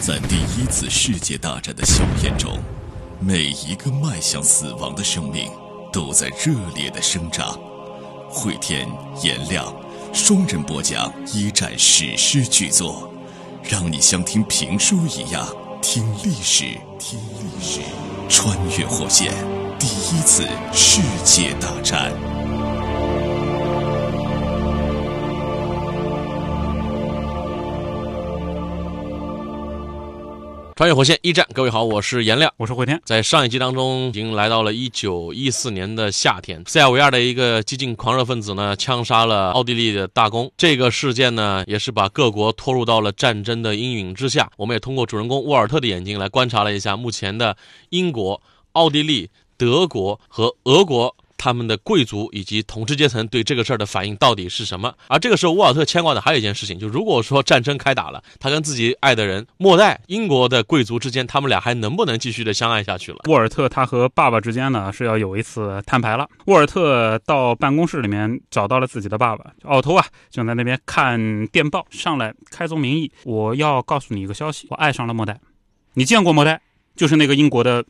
在第一次世界大战的硝烟中，每一个迈向死亡的生命都在热烈的生长。汇天、颜亮双人播讲一战史诗巨作，让你像听评书一样听历史，听历史，穿越火线，第一次世界大战。穿越火线一战，各位好，我是颜亮，我是慧天。在上一集当中，已经来到了一九一四年的夏天，塞尔维亚的一个激进狂热分子呢，枪杀了奥地利的大公。这个事件呢，也是把各国拖入到了战争的阴影之下。我们也通过主人公沃尔特的眼睛来观察了一下目前的英国、奥地利、德国和俄国。他们的贵族以及统治阶层对这个事儿的反应到底是什么？而这个时候，沃尔特牵挂的还有一件事情，就如果说战争开打了，他跟自己爱的人莫代英国的贵族之间，他们俩还能不能继续的相爱下去了？沃尔特他和爸爸之间呢是要有一次摊牌了。沃尔特到办公室里面找到了自己的爸爸奥托啊，正在那边看电报，上来开宗明义，我要告诉你一个消息，我爱上了莫代。你见过莫代？就是那个英国的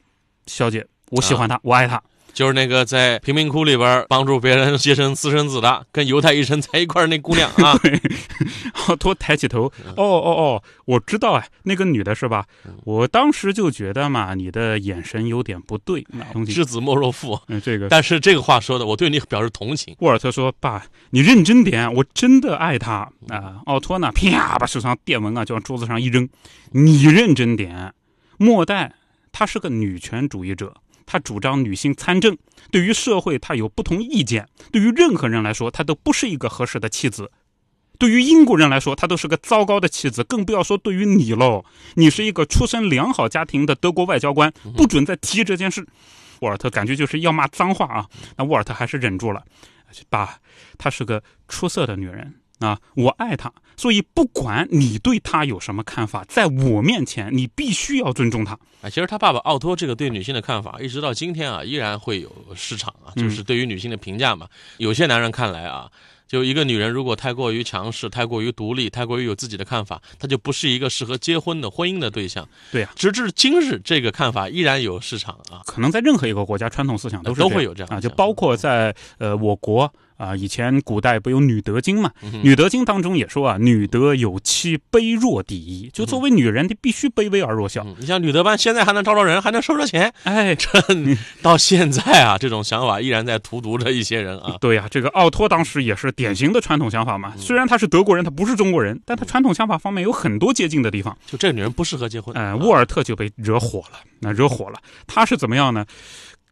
小姐，我喜欢她，我爱她。就是那个在贫民窟里边帮助别人接生私生子的，跟犹太医生在一块儿那姑娘啊。奥托抬起头，哦哦哦，我知道哎，那个女的是吧？我当时就觉得嘛，你的眼神有点不对。知子莫若父。嗯，这个。但是这个话说的，我对你表示同情。沃尔特说：“爸，你认真点，我真的爱她啊。”奥托呢，啪，把手上电文啊就往桌子上一扔。你认真点，莫代她是个女权主义者。他主张女性参政，对于社会他有不同意见，对于任何人来说，他都不是一个合适的妻子。对于英国人来说，他都是个糟糕的妻子，更不要说对于你喽。你是一个出身良好家庭的德国外交官，不准再提这件事。沃尔特感觉就是要骂脏话啊，那沃尔特还是忍住了。爸，她是个出色的女人。啊，我爱他，所以不管你对他有什么看法，在我面前你必须要尊重他。啊，其实他爸爸奥托这个对女性的看法，一直到今天啊，依然会有市场啊，就是对于女性的评价嘛。有些男人看来啊，就一个女人如果太过于强势、太过于独立、太过于有自己的看法，她就不是一个适合结婚的婚姻的对象。对呀，直至今日，这个看法依然有市场啊。可能在任何一个国家，传统思想都是都会有这样啊，就包括在呃我国。啊，以前古代不有《女德经》嘛，《女德经》当中也说啊，女德有妻，卑弱第一。就作为女人，你必须卑微而弱小。你像女德班，现在还能招着人，还能收着钱。哎，这 到现在啊，这种想法依然在荼毒着一些人啊。对呀，这个奥托当时也是典型的传统想法嘛。虽然他是德国人，他不是中国人，但他传统想法方面有很多接近的地方。就这个女人不适合结婚。哎，沃尔特就被惹火了。那惹火了，他是怎么样呢？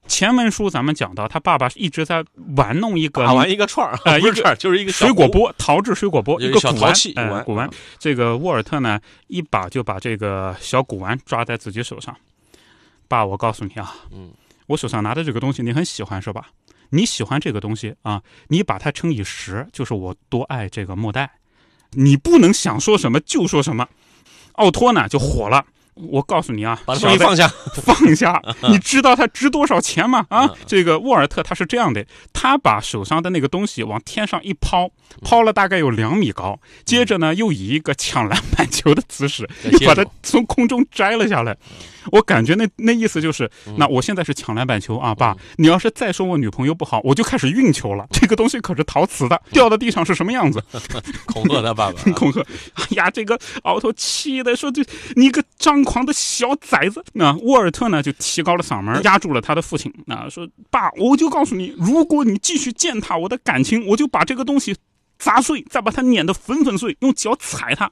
前文书咱们讲到，他爸爸一直在玩弄一个玩一个串儿啊，一个串儿就是一个水果钵，陶制水果钵，一个小陶器古玩。这个沃尔特呢，一把就把这个小古玩抓在自己手上。爸，我告诉你啊，嗯，我手上拿的这个东西你很喜欢是吧？你喜欢这个东西啊，你把它乘以十，就是我多爱这个莫代。你不能想说什么就说什么。奥托呢就火了。我告诉你啊，把手放下，放下！你知道它值多少钱吗？啊，这个沃尔特他是这样的，他把手上的那个东西往天上一抛，抛了大概有两米高，接着呢，又以一个抢篮板球的姿势，又把它从空中摘了下来。我感觉那那意思就是，那我现在是抢篮板球啊，爸，你要是再说我女朋友不好，我就开始运球了。这个东西可是陶瓷的，掉到地上是什么样子？恐吓他爸爸，恐吓！哎呀，这个奥托气的说：“这你个张狂的小崽子！”那沃尔特呢就提高了嗓门，压住了他的父亲。那说：“爸，我就告诉你，如果你继续践踏我的感情，我就把这个东西砸碎，再把它碾得粉粉碎，用脚踩它。”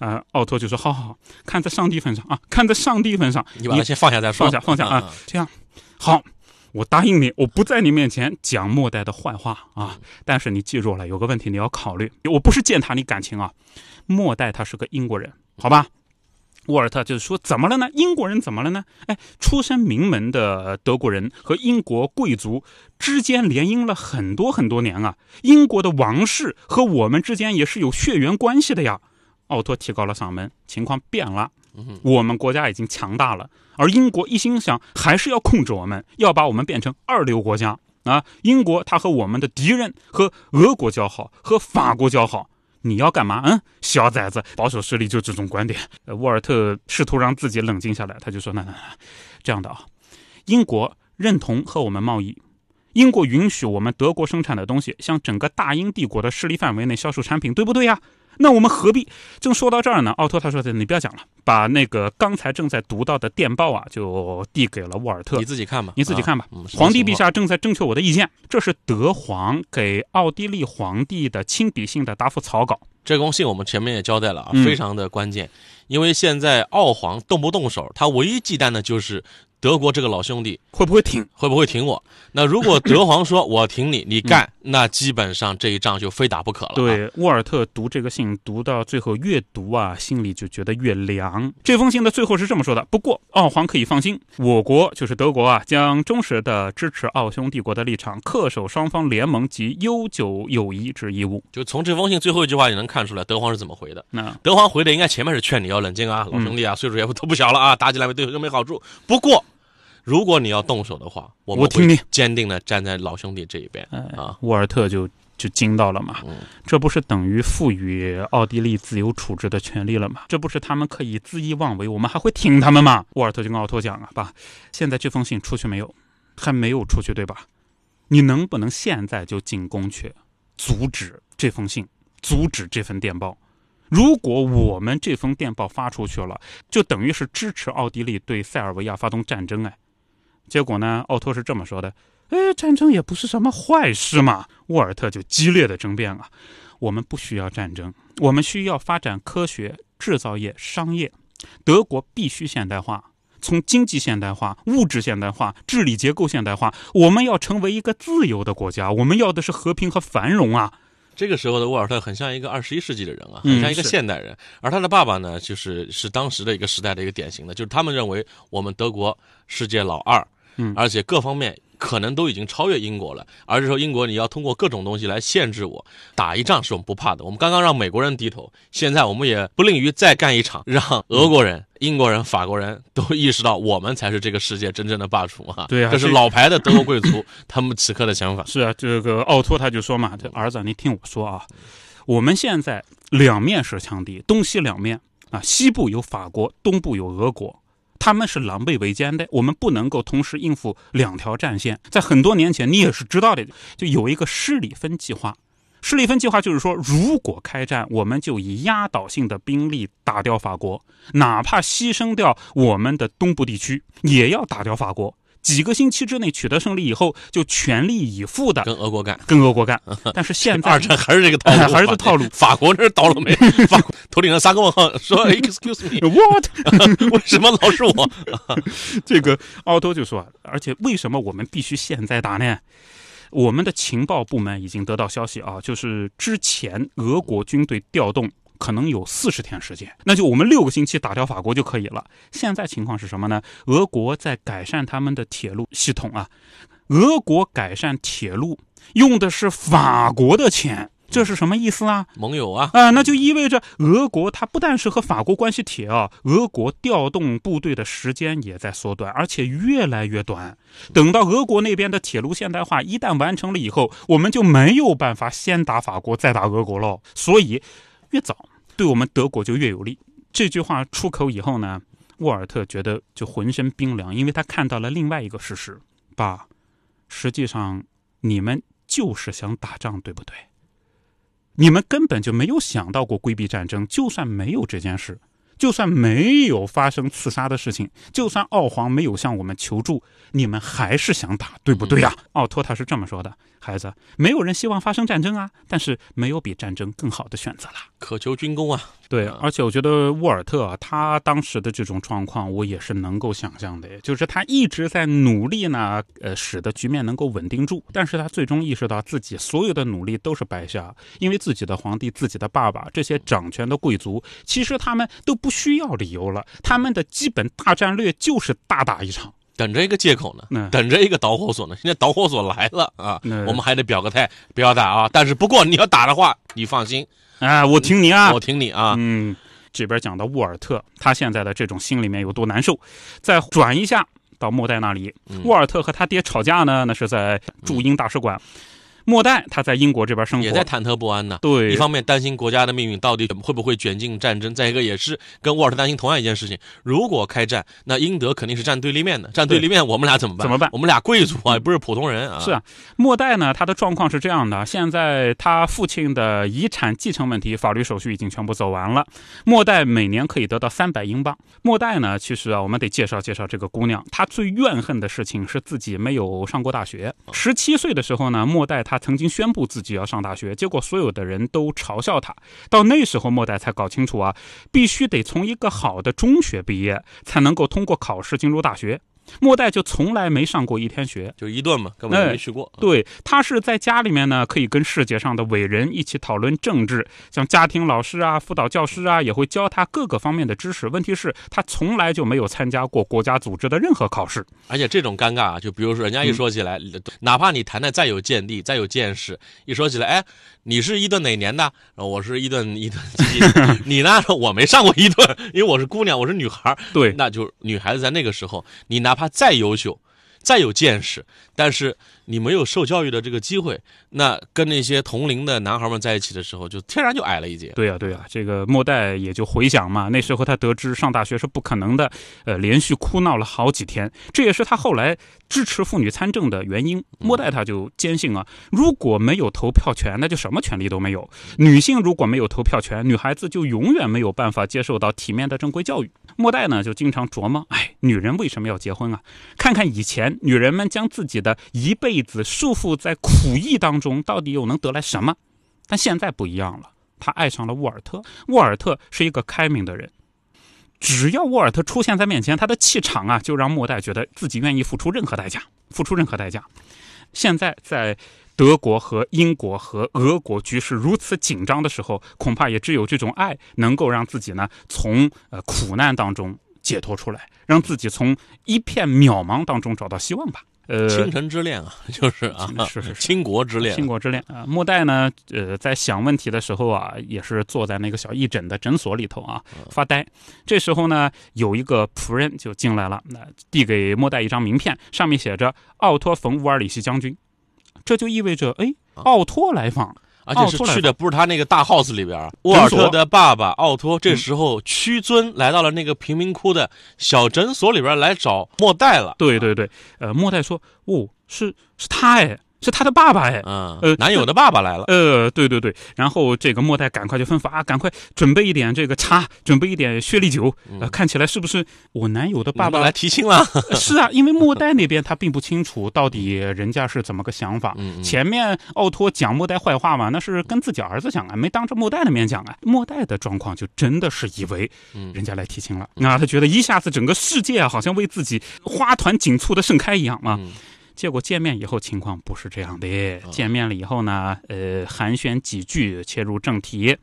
啊，奥托就说：“好好好，看在上帝份上啊，看在上帝份上，你把它先放下再说，放下放下啊，这样好，我答应你，我不在你面前讲末代的坏话啊。但是你记住了，有个问题你要考虑，我不是践踏你感情啊。末代他是个英国人，好吧？沃尔特就是说，怎么了呢？英国人怎么了呢？哎，出身名门的德国人和英国贵族之间联姻了很多很多年啊，英国的王室和我们之间也是有血缘关系的呀。”奥托提高了嗓门，情况变了。我们国家已经强大了，而英国一心想还是要控制我们，要把我们变成二流国家啊！英国他和我们的敌人和俄国交好，和法国交好，你要干嘛？嗯，小崽子，保守势力就这种观点。呃，沃尔特试图让自己冷静下来，他就说：“那那那，这样的啊，英国认同和我们贸易，英国允许我们德国生产的东西向整个大英帝国的势力范围内销售产品，对不对呀？那我们何必？正说到这儿呢，奥托他说的：“你不要讲了，把那个刚才正在读到的电报啊，就递给了沃尔特。你自己看吧，你自己看吧。嗯皇帝陛，下正在征求我的意见，这是德皇给奥地利皇帝的亲笔信的答复草稿。这封信我们前面也交代了啊，嗯非常的关键，因为现在奥皇动不动手，他唯一忌惮的就是德国这个老兄弟会不会挺？会不会挺我。那如果德皇说我挺你，你干，那基本上这一仗就非打不可了、啊。，对，沃尔特读这个信读到最后，越读啊，心里就觉得越凉。这封信的最后是这么说的：不过，奥皇可以放心，我国就是德国啊，将忠实的支持奥匈帝国的立场，恪守双方联盟及悠久友谊之义务。就从这封信最后一句话也能看出来德皇是怎么回的。那德皇回的应该前面是劝你要冷静啊，老兄弟啊，岁数也都不小了啊，打起来对都没好处。不过，如果你要动手的话，我们我听你坚定的站在老兄弟这一边哎啊。沃尔特就就惊到了嘛，嗯这不是等于赋予奥地利自由处置的权利了吗？这不是他们可以恣意妄为，我们还会听他们吗？沃尔特就跟奥托讲啊，爸，现在这封信出去没有？还没有出去对吧？你能不能现在就进宫去，阻止这封信，阻止这份电报？如果我们这封电报发出去了，就等于是支持奥地利对塞尔维亚发动战争，哎。结果呢，奥托是这么说的：“哎，战争也不是什么坏事嘛。”沃尔特就激烈的争辩啊，我们不需要战争，我们需要发展科学、制造业、商业。德国必须现代化，从经济现代化、物质现代化、治理结构现代化，我们要成为一个自由的国家，我们要的是和平和繁荣啊！这个时候的沃尔特很像一个二十一世纪的人啊，嗯很像一个现代人，而他的爸爸呢，就是是当时的一个时代的一个典型的，就是他们认为我们德国世界老二，嗯而且各方面可能都已经超越英国了，而是说英国你要通过各种东西来限制我，打一仗是我们不怕的，我们刚刚让美国人低头，现在我们也不吝于再干一场，让俄国人、英国人、法国人都意识到我们才是这个世界真正的霸主啊！对啊这这是老牌的德国贵族他们此刻的想法。是啊，这个奥托他就说嘛，这儿子，你听我说啊，我们现在两面是强敌，东西两面啊，西部有法国，东部有俄国。他们是狼狈为奸的，我们不能够同时应付两条战线。在很多年前，你也是知道的，就有一个施里芬计划。施里芬计划就是说，如果开战，我们就以压倒性的兵力打掉法国，哪怕牺牲掉我们的东部地区，也要打掉法国。几个星期之内取得胜利以后，就全力以赴的跟俄国干，跟俄国干。但是现在二战还是这个套路，还是这套路。法国那儿倒了霉，法国 头顶上三个问号，说 Excuse me，what 为什么老是我？这个奥托就说啊，而且为什么我们必须现在打呢？我们的情报部门已经得到消息啊，就是之前俄国军队调动可能有四十天时间，那就我们六个星期打掉法国就可以了。现在情况是什么呢？俄国在改善他们的铁路系统啊，俄国改善铁路用的是法国的钱。这是什么意思啊？盟友啊，啊、那就意味着俄国它不但是和法国关系铁啊，俄国调动部队的时间也在缩短，而且越来越短。等到俄国那边的铁路现代化一旦完成了以后，我们就没有办法先打法国再打俄国喽。所以，越早对我们德国就越有利。这句话出口以后呢，沃尔特觉得就浑身冰凉，因为他看到了另外一个事实：爸，实际上你们就是想打仗，对不对？你们根本就没有想到过规避战争，就算没有这件事，就算没有发生刺杀的事情，就算奥皇没有向我们求助，你们还是想打，对不对呀、奥托他是这么说的：孩子，没有人希望发生战争啊，但是没有比战争更好的选择了。渴求军功啊，对，而且我觉得沃尔特啊，他当时的这种状况，我也是能够想象的，就是他一直在努力呢，呃，使得局面能够稳定住，但是他最终意识到自己所有的努力都是白瞎，因为自己的皇帝、自己的爸爸这些掌权的贵族，其实他们都不需要理由了，他们的基本大战略就是大打一场。等着一个借口呢，嗯等着一个导火索呢。现在导火索来了啊，嗯我们还得表个态，不要打啊。但是不过你要打的话，你放心，哎，我听你啊，我听你啊。嗯，这边讲到沃尔特，他现在的这种心里面有多难受。再转一下到莫代那里，嗯沃尔特和他爹吵架呢，那是在驻英大使馆。莫代他在英国这边生活，也在忐忑不安呢。对，一方面担心国家的命运到底会不会卷进战争，再一个也是跟沃尔特担心同样一件事情：如果开战，那英德肯定是站对立面的，站对立面，我们俩怎么办？怎么办？我们俩贵族啊，也不是普通人啊。是啊，莫代呢，他的状况是这样的：现在他父亲的遗产继承问题，法律手续已经全部走完了，莫代每年可以得到三百英镑。莫代呢，其实啊，我们得介绍介绍这个姑娘，她最怨恨的事情是自己没有上过大学。十七岁的时候呢，莫代他曾经宣布自己要上大学，结果所有的人都嘲笑他。到那时候，莫代才搞清楚啊，必须得从一个好的中学毕业，才能够通过考试进入大学。莫代就从来没上过一天学，就一顿嘛，根本没去过。对他是在家里面呢，可以跟世界上的伟人一起讨论政治，像家庭老师啊、辅导教师啊，也会教他各个方面的知识。问题是，他从来就没有参加过国家组织的任何考试。而且这种尴尬啊，就比如说人家一说起来，哪怕你谈的再有见地、再有见识，一说起来，哎，你是伊顿哪年的？我是伊顿伊顿？你呢？我没上过伊顿，因为我是姑娘，我是女孩。对，那就女孩子在那个时候，你拿。哪怕再优秀，再有见识，但是你没有受教育的这个机会，那跟那些同龄的男孩们在一起的时候，就天然就矮了一截。对呀，对呀，这个莫代也就回想嘛，那时候他得知上大学是不可能的，呃，连续哭闹了好几天，这也是他后来支持妇女参政的原因。莫代他就坚信啊，如果没有投票权，那就什么权利都没有。女性如果没有投票权，女孩子就永远没有办法接受到体面的正规教育。莫代呢，就经常琢磨，哎，女人为什么要结婚啊？看看以前，女人们将自己的一辈弟子束缚在苦役当中，到底又能得来什么？但现在不一样了，他爱上了沃尔特。沃尔特是一个开明的人，只要沃尔特出现在面前，他的气场啊，就让莫代觉得自己愿意付出任何代价，付出任何代价。现在在。德国和英国和俄国局势如此紧张的时候，恐怕也只有这种爱能够让自己呢从呃苦难当中解脱出来，让自己从一片渺茫当中找到希望吧。呃，倾城之恋啊，就是啊，是是倾国之恋，倾国之恋啊。莫代呢，呃，在想问题的时候啊，也是坐在那个小义诊的诊所里头啊发呆。这时候呢，有一个仆人就进来了，那递给莫代一张名片，上面写着奥托·冯·乌尔里希将军。这就意味着，哎，奥托来访，而且是去的不是他那个大 house 里边。沃尔特的爸爸奥托这时候屈尊来到了那个贫民窟的小诊所里边来找莫代了。对对对，呃，莫代说，哦，是是他哎。是他的爸爸哎，嗯，呃，男友的爸爸来了，呃，对对对，然后这个莫代赶快就吩咐啊，赶快准备一点这个茶，准备一点雪莉酒，呃，看起来是不是我男友的爸爸来提亲了？是啊，因为莫代那边他并不清楚到底人家是怎么个想法。前面奥托讲莫代坏话嘛，那是跟自己儿子讲啊，没当着莫代的面讲啊。莫代的状况就真的是以为人家来提亲了，那他觉得一下子整个世界啊，好像为自己花团锦簇的盛开一样嘛。结果见面以后情况不是这样的。见面了以后呢，呃，寒暄几句，切入正题。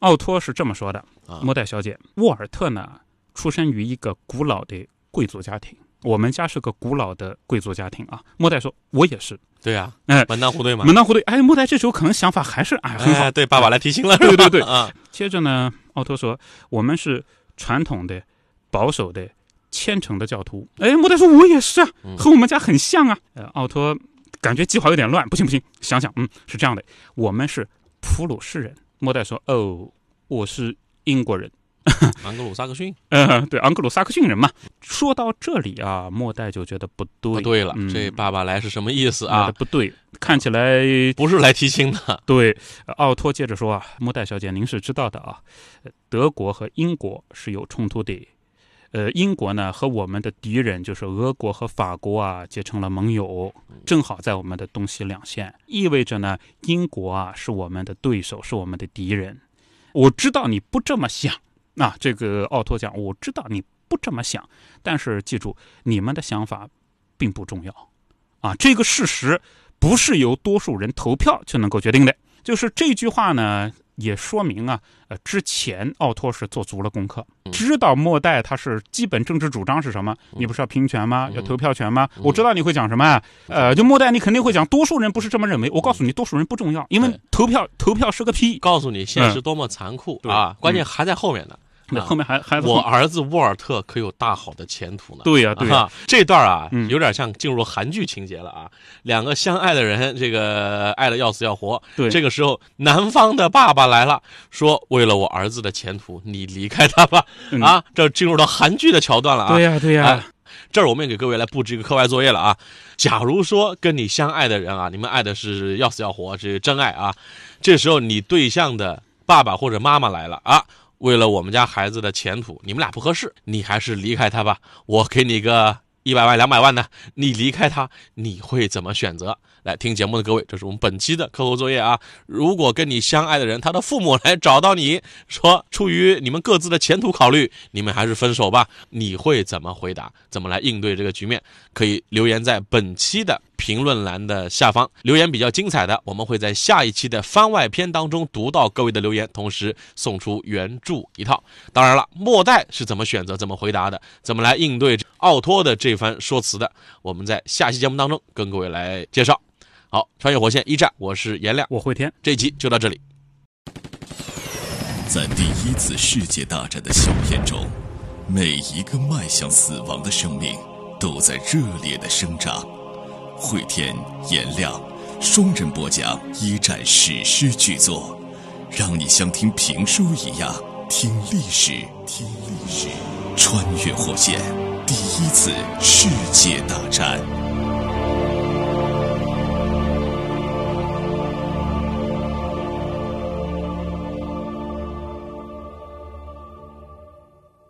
奥托是这么说的：“莫代小姐，沃尔特呢，出生于一个古老的贵族家庭。我们家是个古老的贵族家庭啊。”莫代说：“我也是。”对啊，哎，门当户对嘛。门当户对。哎，莫代这时候可能想法还是哎很好。对，爸爸来提醒了。对对对。啊。接着呢，奥托说：“我们是传统的、保守的。”虔诚的教徒，哎，莫代说：“我也是啊，和我们家很像啊。”呃，奥托感觉计划有点乱，不行不行，想想，嗯，是这样的，我们是普鲁士人。莫代说：“哦，我是英国人，昂格鲁萨克逊。”呃，对，昂格鲁萨克逊人嘛。说到这里啊，莫代就觉得不对，不对了，这爸爸来是什么意思啊？不对，看起来不是来提亲的。对，奥托接着说啊，莫代小姐，您是知道的啊，德国和英国是有冲突的。呃，英国呢和我们的敌人就是俄国和法国啊结成了盟友，正好在我们的东西两线，意味着呢英国啊是我们的对手，是我们的敌人。我知道你不这么想，啊，这个奥托讲，我知道你不这么想，但是记住，你们的想法并不重要，啊，这个事实不是由多数人投票就能够决定的。就是这句话呢。也说明啊，呃，之前奥托是做足了功课，知道末代他是基本政治主张是什么？你不是要平权吗？要投票权吗？我知道你会讲什么啊？呃，就末代你肯定会讲，多数人不是这么认为。我告诉你，多数人不重要，因为投票投票是个屁。告诉你现实多么残酷啊！关键还在后面呢。那后面还还我儿子沃尔特可有大好的前途呢。对呀对呀啊，这段啊，嗯有点像进入韩剧情节了啊。两个相爱的人，这个爱的要死要活。对这个时候，男方的爸爸来了，说：“为了我儿子的前途，你离开他吧。嗯啊，这进入到韩剧的桥段了啊。对呀对呀哎，这儿我们也给各位来布置一个课外作业了啊。假如说跟你相爱的人啊，你们爱的是要死要活，这是真爱啊。这时候你对象的爸爸或者妈妈来了啊，为了我们家孩子的前途，你们俩不合适，你还是离开他吧。我给你个一百万、两百万的，你离开他，你会怎么选择？来听节目的各位，这是我们本期的课后作业啊。如果跟你相爱的人，他的父母来找到你说，出于你们各自的前途考虑，你们还是分手吧，你会怎么回答？怎么来应对这个局面？可以留言在本期的评论栏的下方，留言比较精彩的，我们会在下一期的番外篇当中读到各位的留言，同时送出原著一套。当然了，末代是怎么选择、怎么回答的，怎么来应对奥托的这番说辞的，我们在下期节目当中跟各位来介绍。好，穿越火线一战，我是颜亮，我会天。这一集就到这里。在第一次世界大战的硝烟中，每一个迈向死亡的生命都在热烈的生长。汇天、颜亮双人播讲一战史诗巨作，让你像听评书一样听历史，听历史，穿越火线，第一次世界大战。